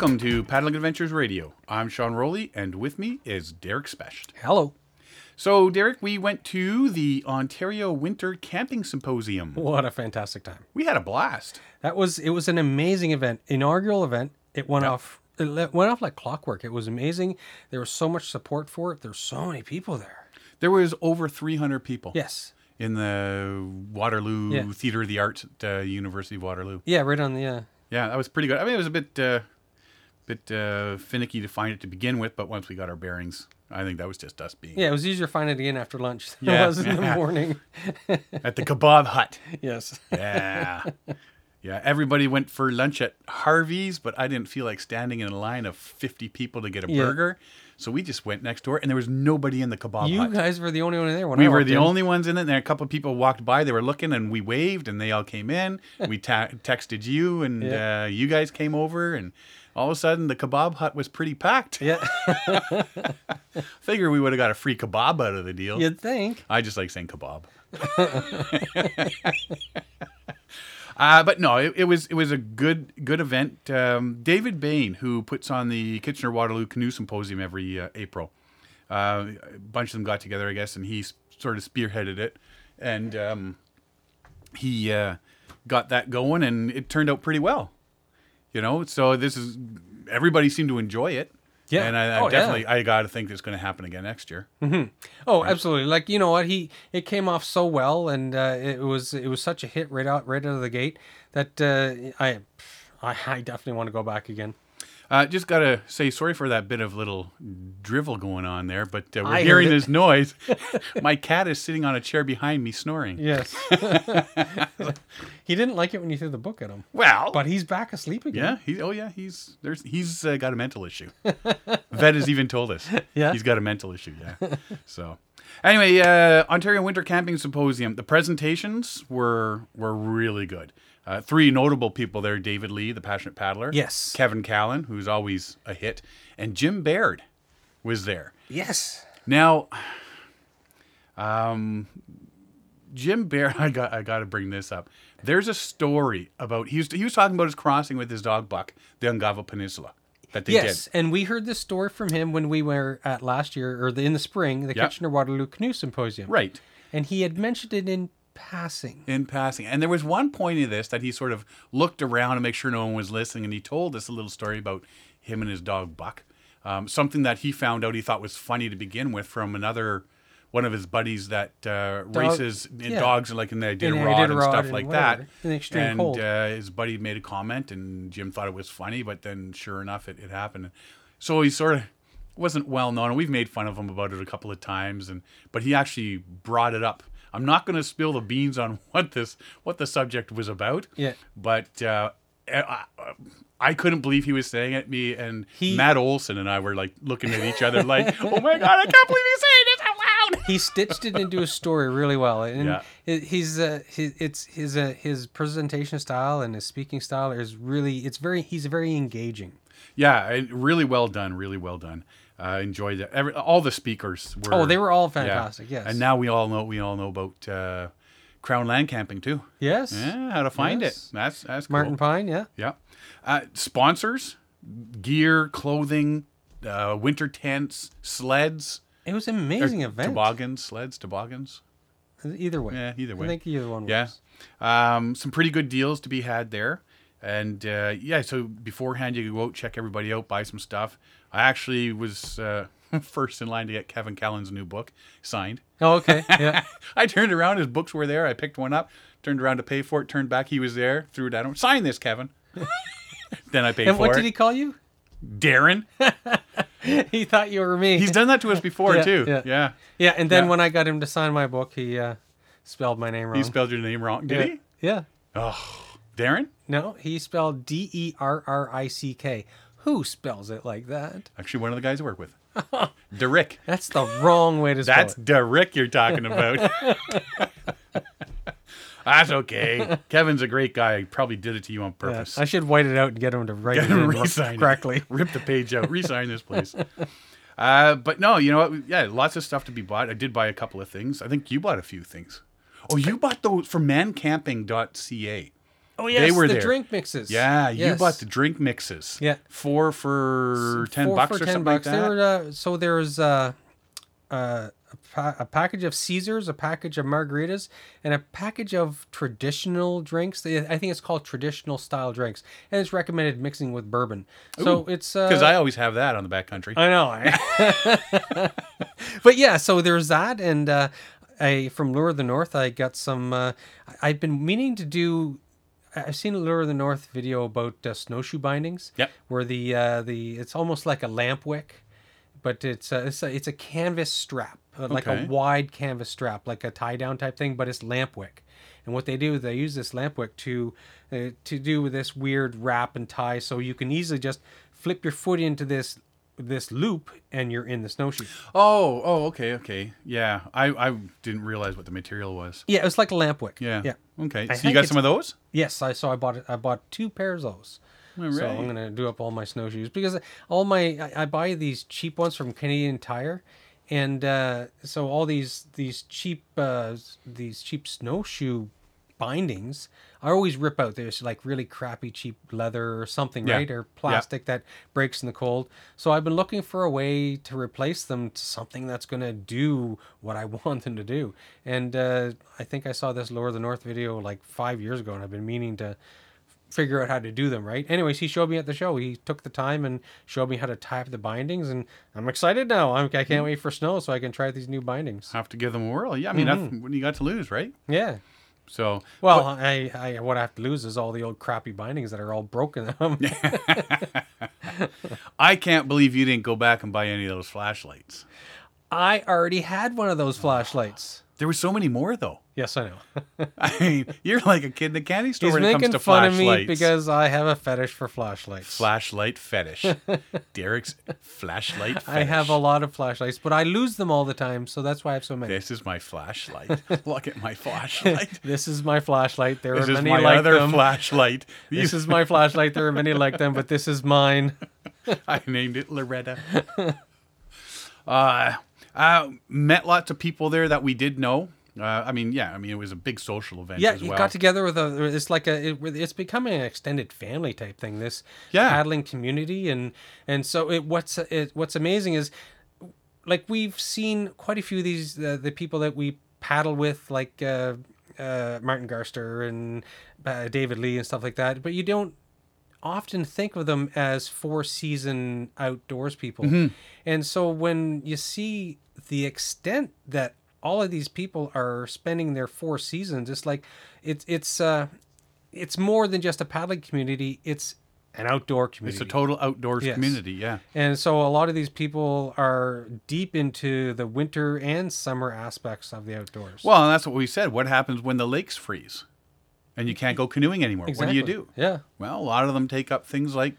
Welcome to Paddling Adventures Radio. I'm Sean Rowley, and with me is Derek Specht. Hello. So, Derek, we went to the Ontario Winter Camping Symposium. What a fantastic time. We had a blast. That was it was an amazing event, inaugural event. It went off it went off like clockwork. It was amazing. There was so much support for it. There's so many people there. There was over 300 people Yes. in the Waterloo Yeah. Theatre of the Arts at uh, University of Waterloo. Yeah, right on the uh, Yeah, that was pretty good. I mean, it was a bit, uh, bit uh, finicky to find it to begin with, but once we got our bearings, I think that was just us being Yeah, it was easier to find it again after lunch than Yeah. it was in the morning. at the kebab hut. yes. Yeah. Yeah, everybody went for lunch at Harvey's, but I didn't feel like standing in a line of 50 people to get a Yeah. burger. So we just went next door, and there was nobody in the kebab You hut. guys were the only one there when we I were the in. only ones in it, and then a couple of people walked by. They were looking, and we waved, and they all came in. We ta- texted you, and Yeah. uh, you guys came over, and all of a sudden, the kebab hut was pretty packed. Yeah. Figure we would have got a free kebab out of the deal. You'd think. I just like saying kebab. uh, but no, it, it was it was a good good event. Um, David Bain, who puts on the Kitchener Waterloo Canoe Symposium every uh, April, uh, a bunch of them got together, I guess, and he sort of spearheaded it, and um, he uh, got that going, and it turned out pretty well. You know, so this is everybody seemed to enjoy it. Yeah. and I, I Oh, yeah. definitely I got to think it's going to happen again next year. Oh, absolutely. Like you know what he it came off so well, and uh, it was it was such a hit right out right out of the gate that uh, I I definitely want to go back again. Uh, just gotta say sorry for that bit of little drivel going on there, but uh, we're I hearing this noise. My cat is sitting on a chair behind me snoring. Yes. he didn't like it when you threw the book at him, Well, but he's back asleep again. yeah, he, oh yeah, he's there's he's uh, got a mental issue. Vet has even told us. Yeah? he's got a mental issue. Yeah. So, anyway, uh, Ontario Winter Camping Symposium. The presentations were were really good. Uh, three notable people there: David Lee, the passionate paddler. Yes. Kevin Callan, who's always a hit, and Jim Baird was there. Yes. Now, um, Jim Baird, I got I got to bring this up. There's a story about he was he was talking about his crossing with his dog Buck, the Ungava Peninsula, that they Yes, did. and we heard this story from him when we were at last year or the, in the spring, the Yeah. Kitchener Waterloo Canoe Symposium. Right. And he had mentioned it in passing. In passing, and there was one point in this that he sort of looked around to make sure no one was listening, and he told us a little story about him and his dog Buck, um, something that he found out he thought was funny to begin with from another one of his buddies that uh, races in yeah. dogs like in the Iditarod, Iditarod and stuff and like whatever, that. in extreme and cold. Uh, his buddy made a comment, and Jim thought it was funny, but then sure enough, it, it happened. So he sort of wasn't well known, and we've made fun of him about it a couple of times, and but he actually brought it up. I'm not going to spill the beans on what this what the subject was about. Yeah. But uh, I, I couldn't believe he was saying it. Me and He- Matt Olson and I were like looking at each other, like, "Oh my god, I can't believe he's saying this out loud." he stitched it into a story really well, and Yeah. he's uh, his it's his uh, his presentation style and his speaking style is really it's very he's very engaging. Yeah, really well done. Really well done. I enjoyed it. Every, all the speakers were. Oh, they were all yeah. fantastic. Yes, And now we all know we all know about uh, Crown Land Camping too. yes, Yeah, how to find Yes. it. That's that's cool. Martin Pine, yeah, Yeah. Uh, sponsors, gear, clothing, uh, winter tents, sleds, it was an amazing event. toboggans, sleds, toboggans. Either way, Yeah, either way. I think either one. Yeah. Was. Um, some pretty good deals to be had there. And uh, yeah, so beforehand, you could go out, check everybody out, buy some stuff. I actually was uh, first in line to get Kevin Callan's new book signed. Oh, okay, yeah. I turned around, his books were there. I picked one up, turned around to pay for it, turned back, he was there, threw it at him. Sign this, Kevin. then I paid and for it. what did he call you? Darren. he thought you were me. He's done that to us before Yeah, too. yeah. Yeah. yeah, and then Yeah. when I got him to sign my book, he uh, spelled my name wrong. He spelled your name wrong. Did yeah. he? Yeah. Oh, Darren? No, he spelled D E R R I C K. Who spells it like that? Actually, one of the guys I work with. Derrick. That's the wrong way to spell it. That's it. Derrick you're talking about. That's okay. Kevin's a great guy. He probably did it to you on Yeah, purpose. I should white it out and get him to write Get it him re-sign it. correctly. Rip the page out. Resign this place. Uh, but no, you know what? Yeah, lots of stuff to be bought. I did buy a couple of things. I think you bought a few things. Oh, you bought those from mancamping.ca. Oh yes, they were the there. drink mixes. Yeah, you bought the drink mixes. Yeah. four for ten Four bucks for or 10 something bucks. like that. They were, uh, so there's uh, uh, a, pa- a package of Caesars, a package of margaritas, and a package of traditional drinks. They- I think it's called traditional style drinks, and it's recommended mixing with bourbon. So it's uh, Because I always have that on the back country. I know. But yeah, so there's that, and uh, I from Lure of the North, I got some. Uh, I've been meaning to do. I've seen a Lure of the North video about uh, snowshoe bindings. Yep. Where the uh, the it's almost like a lamp wick, but it's a, it's a it's a canvas strap, uh, like Okay. a wide canvas strap, like a tie down type thing, but it's lamp wick. And what they do is they use this lamp wick to uh, to do this weird wrap and tie, so you can easily just flip your foot into this this loop and you're in the snowshoe. Oh, oh, okay, okay. Yeah, I, I didn't realize what the material was. Yeah, it was like a lamp wick. Yeah. Yeah. Okay. I so you got some of those? Yes, I so I bought it. I bought two pairs of those. All So. I'm gonna do up all my snowshoes because all my I, I buy these cheap ones from Canadian Tire, and uh, so all these these cheap uh, these cheap snowshoe bindings I always rip out. There's like really crappy cheap leather or something, Yeah. right, or plastic that breaks in the cold. So I've been looking for a way to replace them to something that's gonna do what I want them to do. And uh, I think I saw this Lure of the North video like five years ago, and I've been meaning to figure out how to do them right anyways he showed me at the show he took the time and showed me how to tie up the bindings and i'm excited now I'm, i can't wait for snow so i can try these new bindings Have to give them a whirl. Yeah, I mean, Mm-hmm. that's what you got to lose, right? yeah So, well I, I what i have to lose is all the old crappy bindings that are all broken um, I can't believe you didn't go back and buy any of those flashlights. i already had one of those flashlights There were so many more, though. yes i know I mean, you're like a kid in the candy store he's when it comes making to fun of me because i have a fetish for flashlights flashlight fetish. Derek's flashlight fetish. i have a lot of flashlights but i lose them all the time so that's why i have so many This is my flashlight. Look at my flashlight. this is my flashlight there This are is many my like other them flashlight. this is my flashlight there are many like them but this is mine I named it Loretta. uh, uh, met lots of people there that we did know. Uh, I mean, yeah, I mean, it was a big social event Yeah, you well. got together with a. It's like a. It, it's becoming an extended family type thing. This Yeah. paddling community, and and so it. What's it, what's amazing is, like we've seen quite a few of these uh, the people that we paddle with, like uh, uh, Martin Garster and uh, David Lee and stuff like that. But you don't often think of them as four season outdoors people. And so when you see the extent that all of these people are spending their four seasons, it's like it's it's uh it's more than just a paddling community, it's an outdoor community. It's a total outdoors Yes. community. Yeah. and so a lot of these people are deep into the winter and summer aspects of the outdoors. Well, and that's what we said. What happens when the lakes freeze and you can't go canoeing anymore? What do you do? Yeah. Well, a lot of them take up things like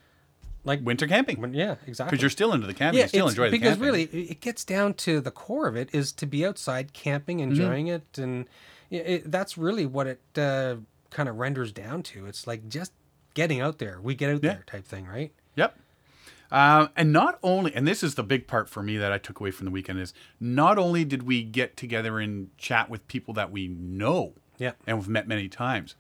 Like winter camping when, yeah, exactly. because you're still into the camping. you still enjoy the because camping. Because really it gets down to the core of it is to be outside camping, Mm-hmm. enjoying it, and it, it, that's really what it uh, kind of renders down to. It's like just getting out there. We get out Yeah. there type thing, right? Yep. Uh, and not only, and this is the big part for me that I took away from the weekend is not only did we get together and chat with people that we know Yeah. and we've met many times,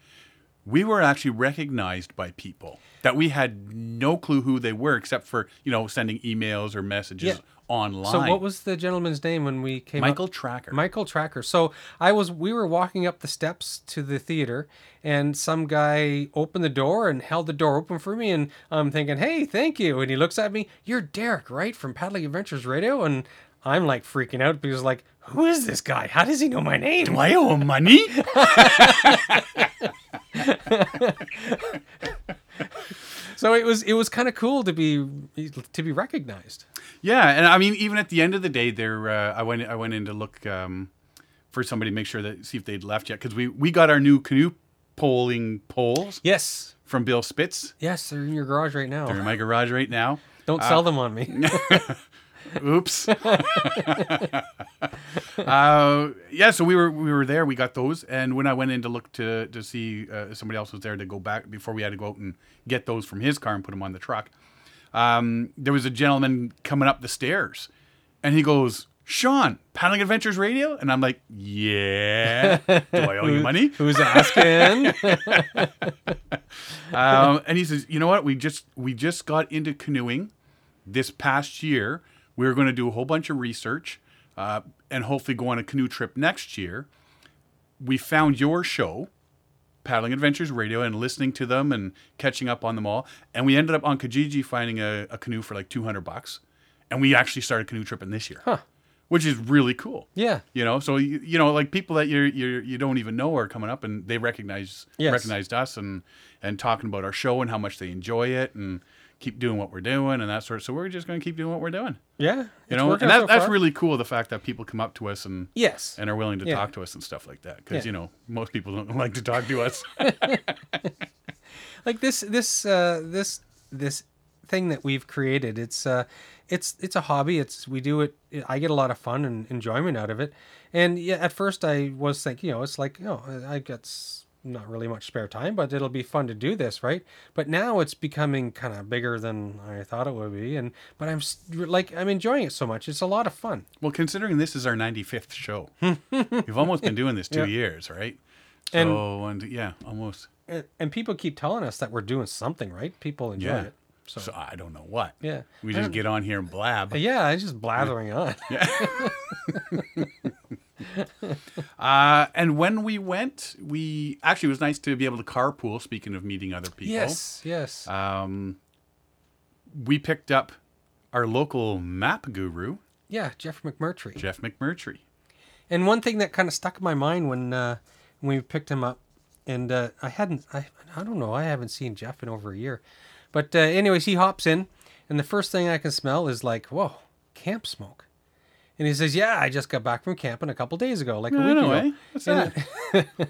we were actually recognized by people that we had no clue who they were except for you know sending emails or messages Yeah. online. So what was the gentleman's name when we came? Michael Up? Tracker? Michael Tracker. So I was we were walking up the steps to the theater and some guy opened the door and held the door open for me and I'm thinking, "Hey, thank you." And he looks at me, "You're Derek, right? From Paddling Adventures Radio?" And I'm like freaking out because like, "Who is this guy? How does he know my name?" Do I owe him money? So it was it was kind of cool to be to be recognized. Yeah, and I mean, even at the end of the day, there uh, I went I went in to look um, for somebody to make sure that see if they'd left yet because we we got our new canoe poling poles Yes. from Bill Spitz. Yes, they're in your garage right now. They're in my garage right now. Don't sell them on me. Oops. uh, yeah, so we were we were there. We got those, and when I went in to look to to see uh, somebody else was there to go back before we had to go out and get those from his car and put them on the truck, um, there was a gentleman coming up the stairs, and he goes, "Sean, Paddling Adventures Radio," and I'm like, "Yeah, do I owe you money?" Who's asking? um, and he says, you know what? We just we just got into canoeing this past year. We are going to do a whole bunch of research uh, and hopefully go on a canoe trip next year. We found your show, Paddling Adventures Radio, and listening to them and catching up on them all. And we ended up on Kijiji finding a, a canoe for like two hundred bucks, and we actually started canoe tripping this year, Huh. which is really cool. Yeah. You know, so you, you know, like people that you're, you're you don't even know are coming up, and they recognize Yes. recognized us and and talking about our show and how much they enjoy it and keep doing what we're doing and that sort. of So we're just going to keep doing what we're doing. Yeah. You know, and that, so that's really cool. The fact that people come up to us and Yes. and are willing to Yeah. talk to us and stuff like that, because Yeah. you know most people don't like to talk to us. like this this uh this this thing that we've created it's uh it's it's a hobby it's we do it i get a lot of fun and enjoyment out of it and yeah at first i was thinking you know it's like oh i got not really much spare time but it'll be fun to do this right but now it's becoming kind of bigger than i thought it would be and but i'm like i'm enjoying it so much it's a lot of fun well, considering this is our 95th show, we've almost been doing this two Yeah. years, right? And- So and yeah, almost. and, and people keep telling us that we're doing something right people enjoy Yeah. it so, So I don't know what. yeah We just get on here and blab. yeah it's just blathering on Uh, and when we went, we actually it was nice to be able to carpool. Speaking of meeting other people, yes yes Um, we picked up our local map guru, Yeah, Jeff McMurtry. Jeff McMurtry. And one thing that kind of stuck in my mind when uh, when we picked him up, and uh, I hadn't, I, I don't know, I haven't seen Jeff in over a year, but uh, anyways, he hops in, and the first thing I can smell is like, whoa, camp smoke. And he says, "Yeah, I just got back from camping a couple days ago, like a I week know, ago." eh? What's And that? it-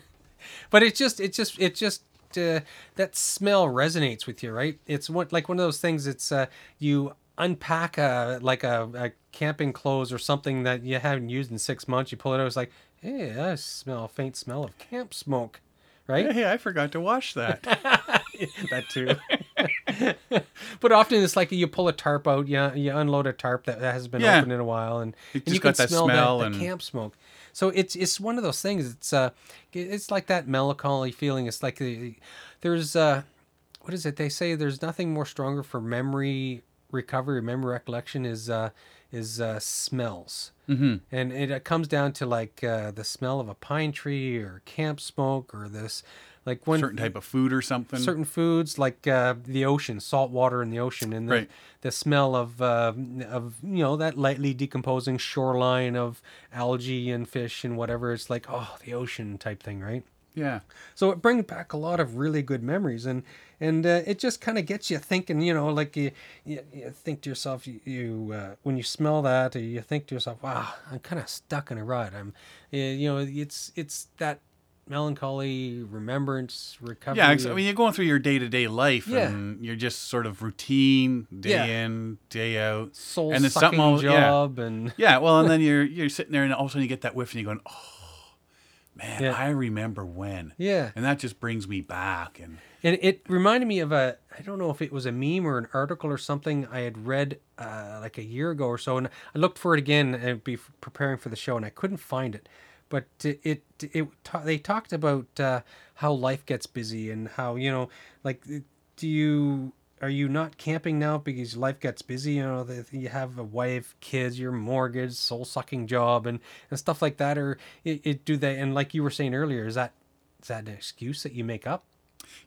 but it's just, it just, it just, uh, that smell resonates with you, right? It's what like one of those things. It's uh, you unpack a like a, a camping clothes or something that you haven't used in six months. You pull it out. It's like, hey, I smell a faint smell of camp smoke, right? Hey, I forgot to wash that. that too. but often it's like you pull a tarp out, you, you unload a tarp that that has been Yeah. open in a while, and, and just you got can that smell, smell the, and- the camp smoke. So it's it's one of those things. It's uh, it's like that melancholy feeling. It's like the, there's uh, what is it? They say there's nothing more stronger for memory recovery, memory recollection is uh, is uh, smells. hmm And it, it comes down to like uh, the smell of a pine tree or camp smoke or this, like when Certain type of food or something. certain foods like uh, the ocean, salt water in the ocean, and the, Right. the smell of uh, of you know that lightly decomposing shoreline of algae and fish and whatever. It's like oh, the ocean type thing, right? Yeah. So it brings back a lot of really good memories, and and uh, it just kind of gets you thinking. You know, like you, you, you think to yourself, you, you uh, when you smell that, you think to yourself, "Wow, I'm kind of stuck in a rut." I'm, you know, it's it's that melancholy remembrance recovery. Yeah, I mean, you're going through your day to day life, Yeah. and you're just sort of routine, day Yeah. in, day out. soul and sucking something all- yeah. job and Yeah, well, and then you're you're sitting there, and all of a sudden you get that whiff, and you're going, "Oh, man, Yeah. I remember when." yeah And that just brings me back, and and it reminded me of a i don't know if it was a meme or an article or something i had read uh, like a year ago or so and i looked for it again and be preparing for the show and i couldn't find it but it it, it they talked about uh, how life gets busy and how you know like do you are you not camping now because life gets busy you know you have a wife kids your mortgage soul sucking job and and stuff like that or it, it do they and like you were saying earlier is that is that an excuse that you make up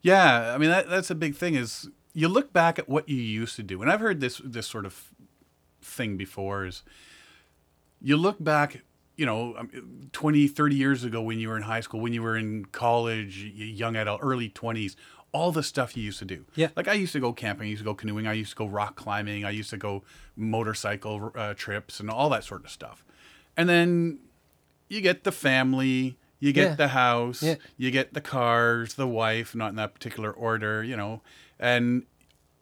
yeah, I mean that that's a big thing. Is you look back at what you used to do, and I've heard this this sort of thing before. Is you look back, you know, um, 20, 30 years ago when you were in high school, when you were in college, young adult, early twenties. All the stuff you used to do. Yeah. Like I used to go camping, I used to go canoeing, I used to go rock climbing, I used to go motorcycle uh, trips and all that sort of stuff. And then you get the family, you get Yeah. the house, Yeah. you get the cars, the wife, not in that particular order, you know, and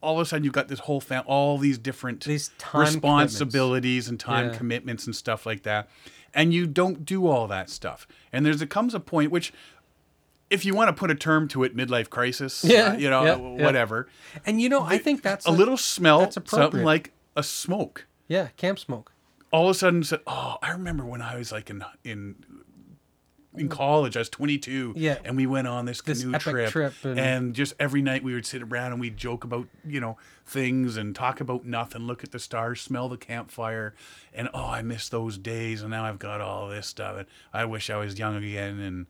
all of a sudden you've got this whole fam, all these different These time responsibilities and time Yeah. commitments and stuff like that, and you don't do all that stuff. And there's a comes a point which, if you want to put a term to it, midlife crisis, Yeah, uh, you know, yeah, yeah. whatever, And you know, I think that's a little smell, something like a smoke yeah, camp smoke. all of a sudden said, "Oh, I remember when I was like in in in college. I was 22. Yeah. And we went on this canoe trip. trip and- and just every night we would sit around and we'd joke about, you know, things and talk about nothing, look at the stars, smell the campfire. And oh, I miss those days. And now I've got all this stuff. And I wish I was young again. And,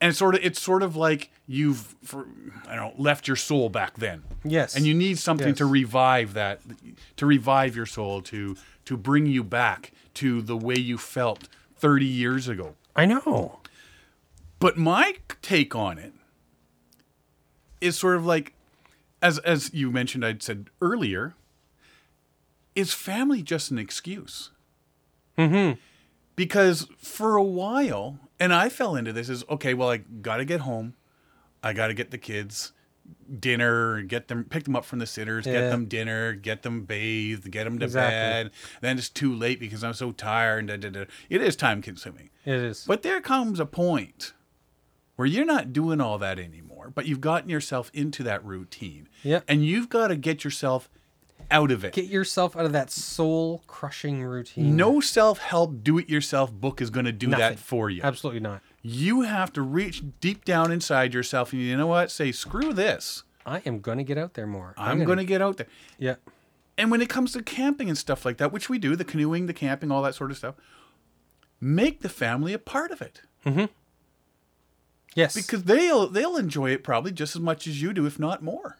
and it's sort of it's sort of like you've for I don't know left your soul back then. Yes. And you need something to revive that to revive your soul to to bring you back to the way you felt 30 years ago. I know. But my take on it is sort of like as as you mentioned I'd said earlier is family just an excuse? Mm-hmm. because for a while and i fell into this is okay well i gotta get home i gotta get the kids dinner get them pick them up from the sitters get them dinner get them bathed get them to Exactly. bed then it's too late because i'm so tired da, da, da. it is time consuming It is. but there comes a point where you're not doing all that anymore but you've gotten yourself into that routine Yep. and you've got to get yourself out of it Get yourself out of that soul crushing routine. no self-help do-it-yourself book is going to do Nothing. that for you Absolutely not. you have to reach deep down inside yourself and you know what say screw this I am going to get out there more. i'm, going to get out there Yeah. and when it comes to camping and stuff like that which we do the canoeing the camping all that sort of stuff make the family a part of it Mm-hmm. Yes. because they'll they'll enjoy it probably just as much as you do if not more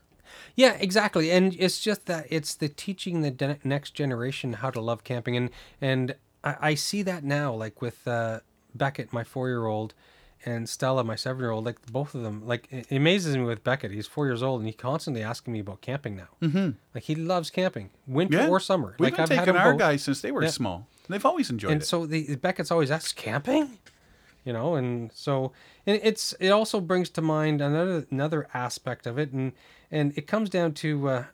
Yeah, exactly. And it's just that it's the teaching the de- next generation how to love camping, and and I, I see that now, like with uh, Beckett, my four year old, and Stella, my seven year old. Like both of them, like it amazes me with Beckett. He's four years old, and he's constantly asking me about camping now. Mm-hmm. Like he loves camping, winter yeah or summer. we've like been I've had taking our both. guys since they were Yeah. small they've always enjoyed and it so the Beckett's always asked camping, you know, and so and it's it also brings to mind another another aspect of it, and and it comes down to uh,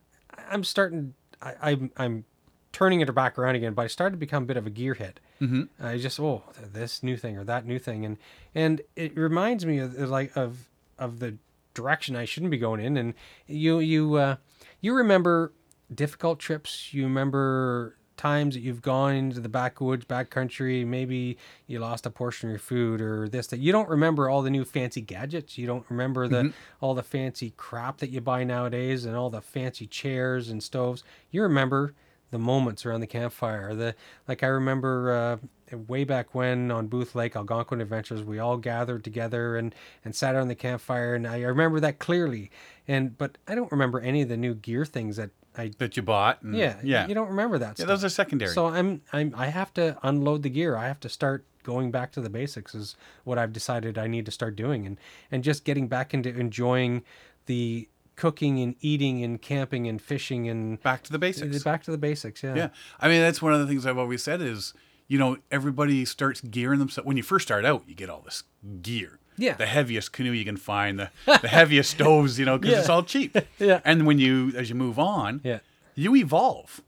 I'm starting I, I'm I'm turning it back around again, but I started to become a bit of a gearhead. Mm-hmm. I just oh this new thing or that new thing, and and it reminds me of like of of the direction I shouldn't be going in, and you you uh, you remember difficult trips. You remember times that you've gone into the backwoods, backcountry. Maybe you lost a portion of your food or this that you don't remember all the new fancy gadgets. You don't remember the all the fancy crap that you buy nowadays and all the fancy chairs and stoves. You remember the moments around the campfire. The like I remember uh, way back when on Booth Lake Algonquin Adventures, we all gathered together and and sat around the campfire, and I remember that clearly. And but I don't remember any of the new gear things that I. that you bought and, Yeah, yeah You don't remember that. yeah stuff. those are secondary So I'm I'm I have to unload the gear. I have to start going back to the basics is what I've decided I need to start doing and and just getting back into enjoying the cooking and eating and camping and fishing and back to the basics back to the basics. Yeah. Yeah. I mean, that's one of the things I've always said is, you know, everybody starts gearing themselves. When you first start out, you get all this gear. Yeah. The heaviest canoe you can find, the, the heaviest stoves, you know, because it's all cheap. Yeah. And when you, as you move on, Yeah. you evolve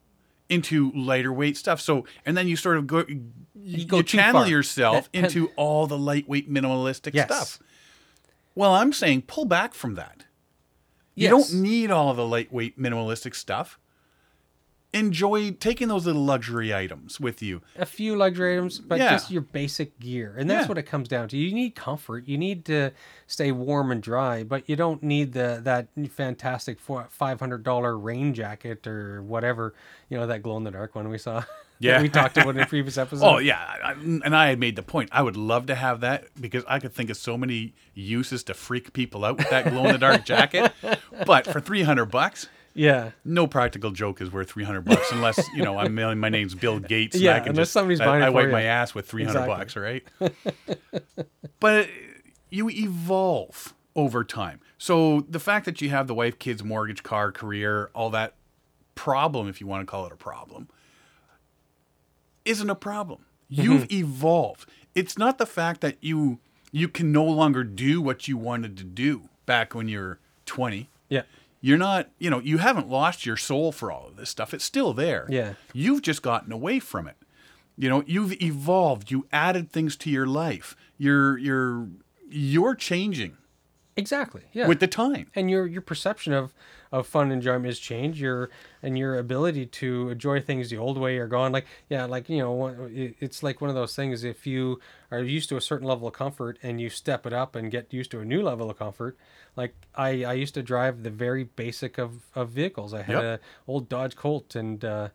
into lighter weight stuff. So, and then you sort of go, you, go you too channel far. yourself And- into all the lightweight minimalistic Yes. stuff. Well, I'm saying pull back from that. You Yes. don't need all the lightweight minimalistic stuff. Enjoy taking those little luxury items with you. a few luxury items, but Yeah. just your basic gear. And that's Yeah. what it comes down to. You need comfort. You need to stay warm and dry, but you don't need the that fantastic five hundred dollar rain jacket or whatever. You know that glow in the dark one we saw. Yeah. we talked about in a previous oh, episode. Oh yeah, and I had made the point. I would love to have that because I could think of so many uses to freak people out with that glow in the dark jacket. But for three hundred bucks, yeah. no practical joke is worth three hundred bucks unless you know I'm my name's Bill Gates. and Yeah, I can unless just, somebody's I- buying I, it for wipe you. my ass with three hundred Exactly. bucks, right? but you evolve over time. So the fact that you have the wife, kids, mortgage, car, career, all that problem, if you want to call it a problem, isn't a problem. You've Mm-hmm. evolved. It's not the fact that you you can no longer do what you wanted to do back when you were 20. Yeah. You're not, you know, you haven't lost your soul for all of this stuff. It's still there. Yeah. You've just gotten away from it. You know, you've evolved. You added things to your life. You're you're you're changing. Exactly. Yeah. with the time. and your your perception of of fun and enjoyment has changed your and your ability to enjoy things the old way are gone like yeah like you know it's like one of those things if you are used to a certain level of comfort and you step it up and get used to a new level of comfort like i i used to drive the very basic of of vehicles i had Yep. a old dodge colt and uh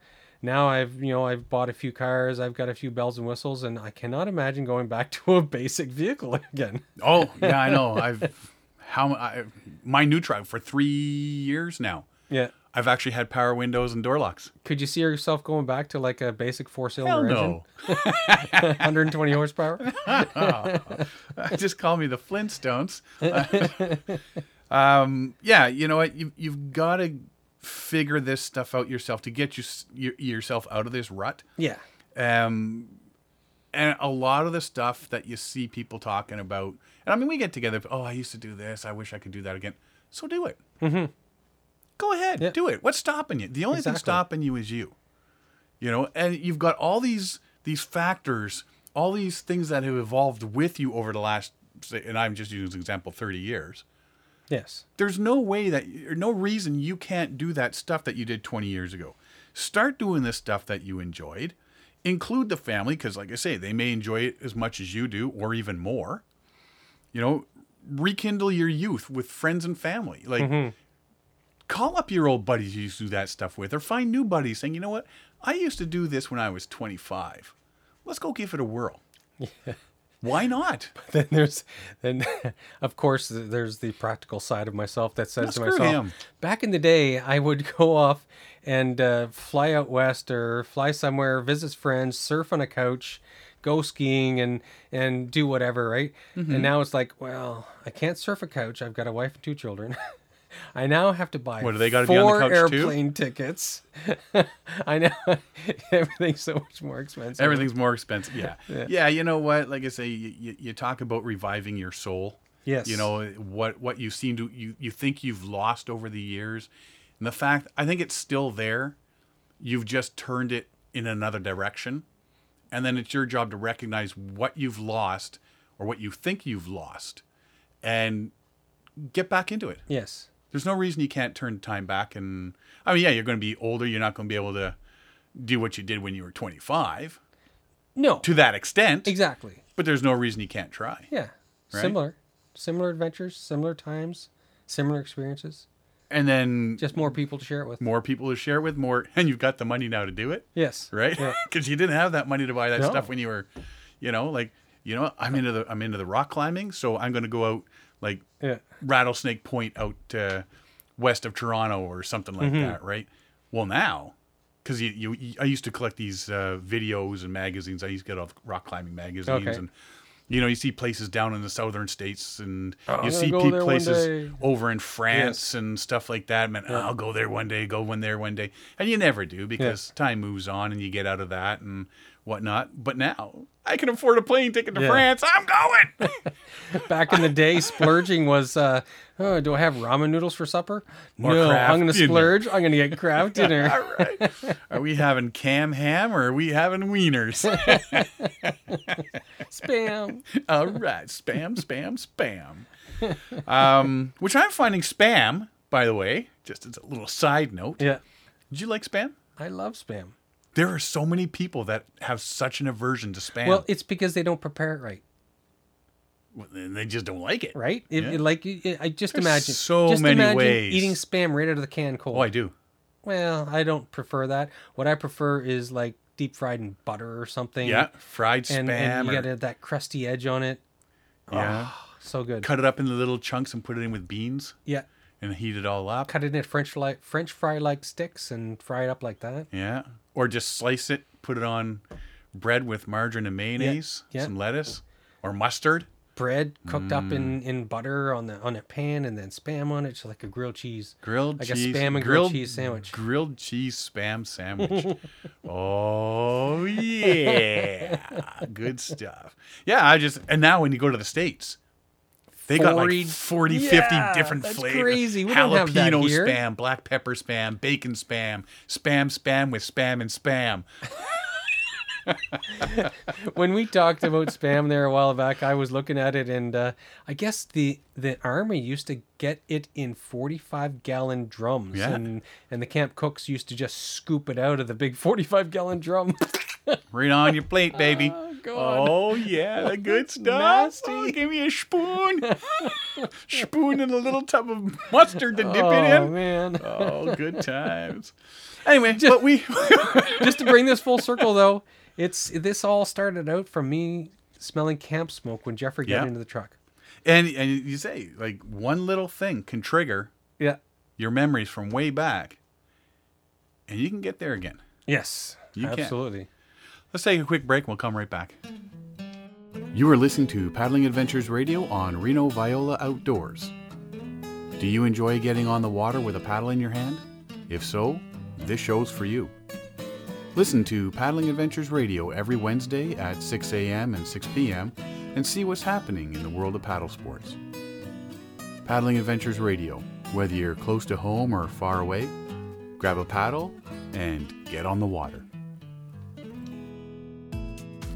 now I've you know I've bought a few cars, I've got a few bells and whistles, and I cannot imagine going back to a basic vehicle again. Oh yeah, I know. I've how I, my new truck for three years now. Yeah. I've actually had power windows and door locks. Could you see yourself going back to like a basic four cylinder engine? no. 120 horsepower. Just call me the Flintstones. um, yeah, you know what? You, you've got to figure this stuff out yourself to get you, your, yourself out of this rut. Yeah. Um, and a lot of the stuff that you see people talking about, and I mean, we get together. Oh, I used to do this. I wish I could do that again. So do it. Mm-hmm. Go ahead, Yeah. do it. What's stopping you? The only thing stopping you is you. You know, and you've got all these these factors, all these things that have evolved with you over the last, say, and I'm just using example, thirty years. Yes. There's no way that, or no reason you can't do that stuff that you did 20 years ago. Start doing this stuff that you enjoyed. Include the family, because, like I say, they may enjoy it as much as you do, or even more. You know, rekindle your youth with friends and family. Like, call up your old buddies you used to do that stuff with, or find new buddies saying, you know what, I used to do this when I was 25. Let's go give it a whirl. Yeah. Why not? Then there's then of course there's the practical side of myself that says No, to myself, him. back in the day I would go off and uh, fly out west or fly somewhere, visit friends, surf on a couch, go skiing and and do whatever, right? Mm-hmm. And now it's like, well, I can't surf a couch. I've got a wife and two children. I now have to buy What, do they gotta be on the four couch too? airplane tickets. I know everything's so much more expensive. Everything's more expensive. Yeah. yeah. you know what? Like I say, you, you, you talk about reviving your soul. Yes. You know, what what you seem to you, you think you've lost over the years. And the fact I think it's still there. You've just turned it in another direction. And then it's your job to recognize what you've lost or what you think you've lost and get back into it. Yes. There's no reason you can't turn time back and I mean, yeah, you're going to be older, you're not going to be able to do what you did when you were 25 No. to that extent. Exactly. But there's no reason you can't try. Yeah. Right? Similar. Similar adventures, similar times, similar experiences. And then Just more people to share it with. more people to share it with, more, and you've got the money now to do it, Yes. right? Yeah. Because you didn't have that money to buy that No. stuff when you were, you know, like, you know, I'm into the I'm into the rock climbing, so I'm going to go out like Yeah. Rattlesnake Point out uh, west of Toronto or something like Mm-hmm. that, right? Well, now, because you, you, you- I used to collect these uh, videos and magazines. I used to get the rock climbing magazines, Okay. and you know, you see places down in the southern states, and Oh, you see pe- places over in France and stuff like that. Man, I'll go there one day, go one there one day, and you never do because time moves on and you get out of that and whatnot. But now I can afford a plane ticket to Yeah. France. I'm going. Back in the day, splurging was, uh, oh, do I have ramen noodles for supper? No, I'm going to splurge. I'm going to get craft dinner. All right. Are we having cam ham or are we having wieners? Spam. All right. Spam, spam, spam. Um, which I'm finding spam, by the way, just as a little side note. Yeah. Did you like spam? I love spam. There are so many people that have such an aversion to spam. Well, it's because they don't prepare it right. Well, then they just don't like it. Right? It, Yeah. it- like, it, I just There's imagine. so just many imagine ways. Eating spam right out of the can cold. Oh, I do. Well, I don't prefer that. What I prefer is like deep fried in butter or something. Yeah. Fried spam. And, and you or- got that crusty edge on it. yeah. Ah, so good. Cut it up into little chunks and put it in with beans Yeah. and heat it all up. Cut it in French like French fry like sticks and fry it up like that. Yeah. Or just slice it, put it on bread with margarine and mayonnaise, Yeah. some lettuce, or mustard. Bread cooked up Mm. in, in butter on the on a pan and then spam on it, just like a grilled cheese. Grilled Like a cheese. spam and grilled cheese sandwich. Grilled cheese spam sandwich. oh, yeah. Good stuff. Yeah, I just, and now when you go to the States, they got like 40 40, 50 different that's flavors. crazy. We don't have that Jalapeno spam, black pepper spam, bacon spam, spam spam with spam and spam. when we talked about spam there a while back, I was looking at it, and uh, I guess the the army used to get it in forty five gallon drums, Yeah. and and the camp cooks used to just scoop it out of the big forty five gallon drum. Right on your plate, baby. Oh, Oh, yeah, the good stuff. Oh, give me a spoon. spoon and a little tub of mustard to dip it in. oh man! Oh, good times. Anyway, but we just to bring this full circle, though, it's this all started out from me smelling camp smoke when Jeffrey got Yeah. into the truck. and and you say like one little thing can trigger Yeah. your memories from way back, and you can get there again. Yes. You can. Let's take a quick break. We'll come right back. You are listening to Paddling Adventures Radio on Reno Viola Outdoors. Do you enjoy getting on the water with a paddle in your hand? If so, this show's for you. Listen to Paddling Adventures Radio every Wednesday at 6 a.m. and 6 p.m. and see what's happening in the world of paddle sports. Paddling Adventures Radio, whether you're close to home or far away, grab a paddle and get on the water.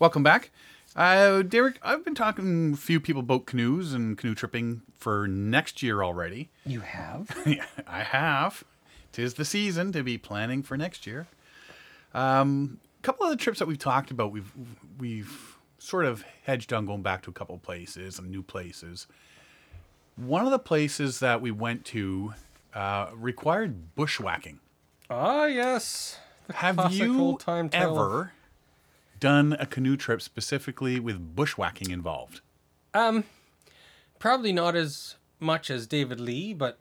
Welcome back. Uh, Derek, I've been talking a few people about canoes and canoe tripping for next year already. You have. Yeah, I have. Tis the season to be planning for next year. Um, a couple of the trips that we've talked about, we've we've sort of hedged on going back to a couple of places and new places. One of the places that we went to uh, required bushwhacking. Ah, yes. The Have you old time tale. ever done a canoe trip specifically with bushwhacking involved? Um, probably not as much as David Lee, but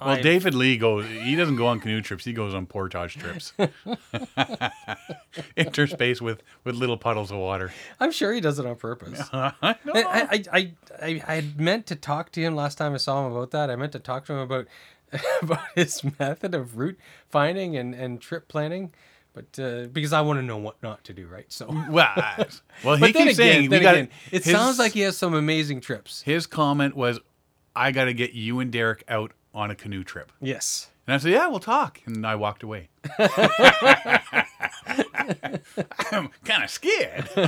Well, I've- David Lee goes. He doesn't go on canoe trips. He goes on portage trips, interspace with with little puddles of water. I'm sure he does it on purpose. I I. I, I, I, I had meant to talk to him last time I saw him about that. I meant to talk to him about about his method of route finding and, and trip planning, but uh, because I want to know what not to do, right? So, well, I- well, he keeps again, saying we then got. again, it sounds like he has some amazing trips. his comment was, "I got to get you and Derek out on a canoe trip." Yes. And I said, "Yeah, we'll talk." And I walked away. I'm kind of scared. uh,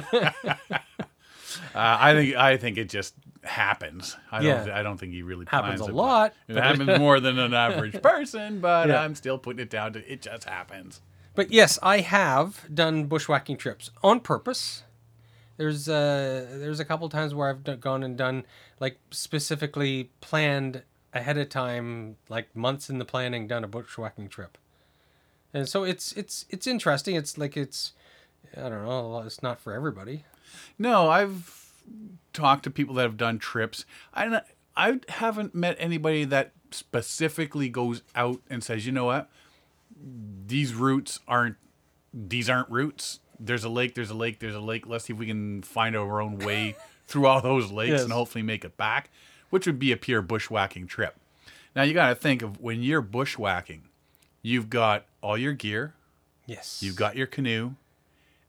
I think I think it just happens. I don't. Yeah. I don't think he really Happens plans a lot, It happens more than an average person, but Yeah. I'm still putting it down to it just happens. But yes, I have done bushwhacking trips on purpose. There's uh there's a couple times where I've gone and done like specifically planned ahead of time, like months in the planning, done a bushwhacking trip. And so it's it's it's interesting. It's like it's I don't know. It's not for everybody. No, I've talked to people that have done trips. I I haven't met anybody that specifically goes out and says, you know what, these routes aren't these aren't routes. There's a lake. There's a lake. There's a lake. Let's see if we can find our own way through all those lakes Yes. and hopefully make it back, which would be a pure bushwhacking trip. Now you got to think of when you're bushwhacking, you've got all your gear, Yes. you've got your canoe,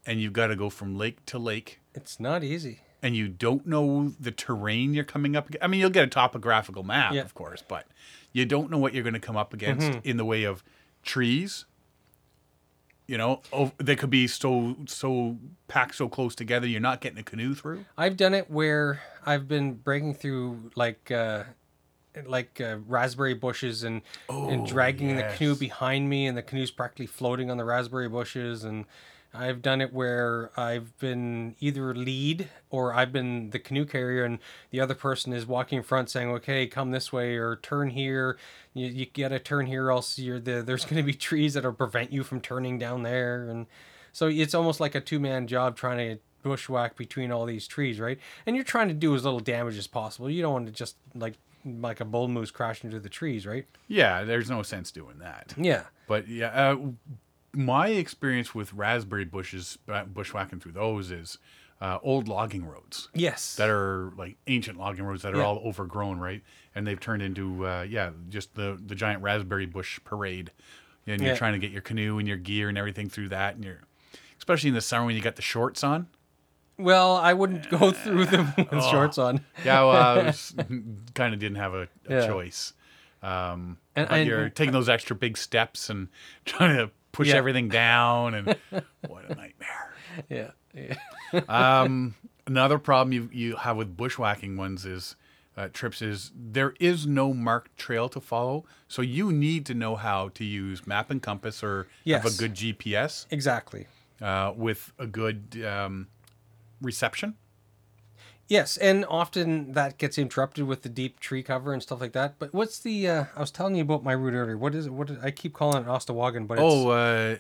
and you've got to go from lake to lake It's not easy. and you don't know the terrain you're coming up against. I mean, you'll get a topographical map, Yeah. Mm-hmm. of course, but you don't know what you're going to come up against in the way of trees. You know, oh, they could be so so packed so close together, you're not getting a canoe through. I've done it where I've been breaking through like uh like uh, raspberry bushes and and Oh, dragging the canoe behind me and the canoe's practically floating on the raspberry bushes and I've done it where I've been either lead or I've been the canoe carrier and the other person is walking in front saying, "Okay, come this way or turn here. You, you gotta turn here, else you're the, there's going to be trees that'll prevent you from turning down there." And so it's almost like a two man job trying to bushwhack between all these trees, right? And you're trying to do as little damage as possible. You don't want to just like like a bull moose crash into the trees, right? Yeah, there's no sense doing that. Yeah. But yeah, uh, my experience with raspberry bushes, uh, bushwhacking through those is uh, old logging roads Yes. that are like ancient logging roads that are Yeah. all overgrown, right? And they've turned into uh, yeah, just the the giant raspberry bush parade. And you're Yeah. trying to get your canoe and your gear and everything through that, and you're especially in the summer when you got the shorts on. well, I wouldn't go through them with Oh. shorts on. Yeah, well, I was kind of didn't have a, a Yeah. choice. Um, And- and- you're taking those extra big steps and trying to push Yeah. everything down, and what a nightmare. Yeah. yeah. Um, another problem you you have with bushwhacking ones is uh, trips is there is no marked trail to follow, so you need to know how to use map and compass or have a good GPS Exactly. uh, with a good um, reception. Yes, and often that gets interrupted with the deep tree cover and stuff like that. But what's the? Uh, I was telling you about my route earlier. What is it? What is, I keep calling it Ostawagan, but it's Oh, uh,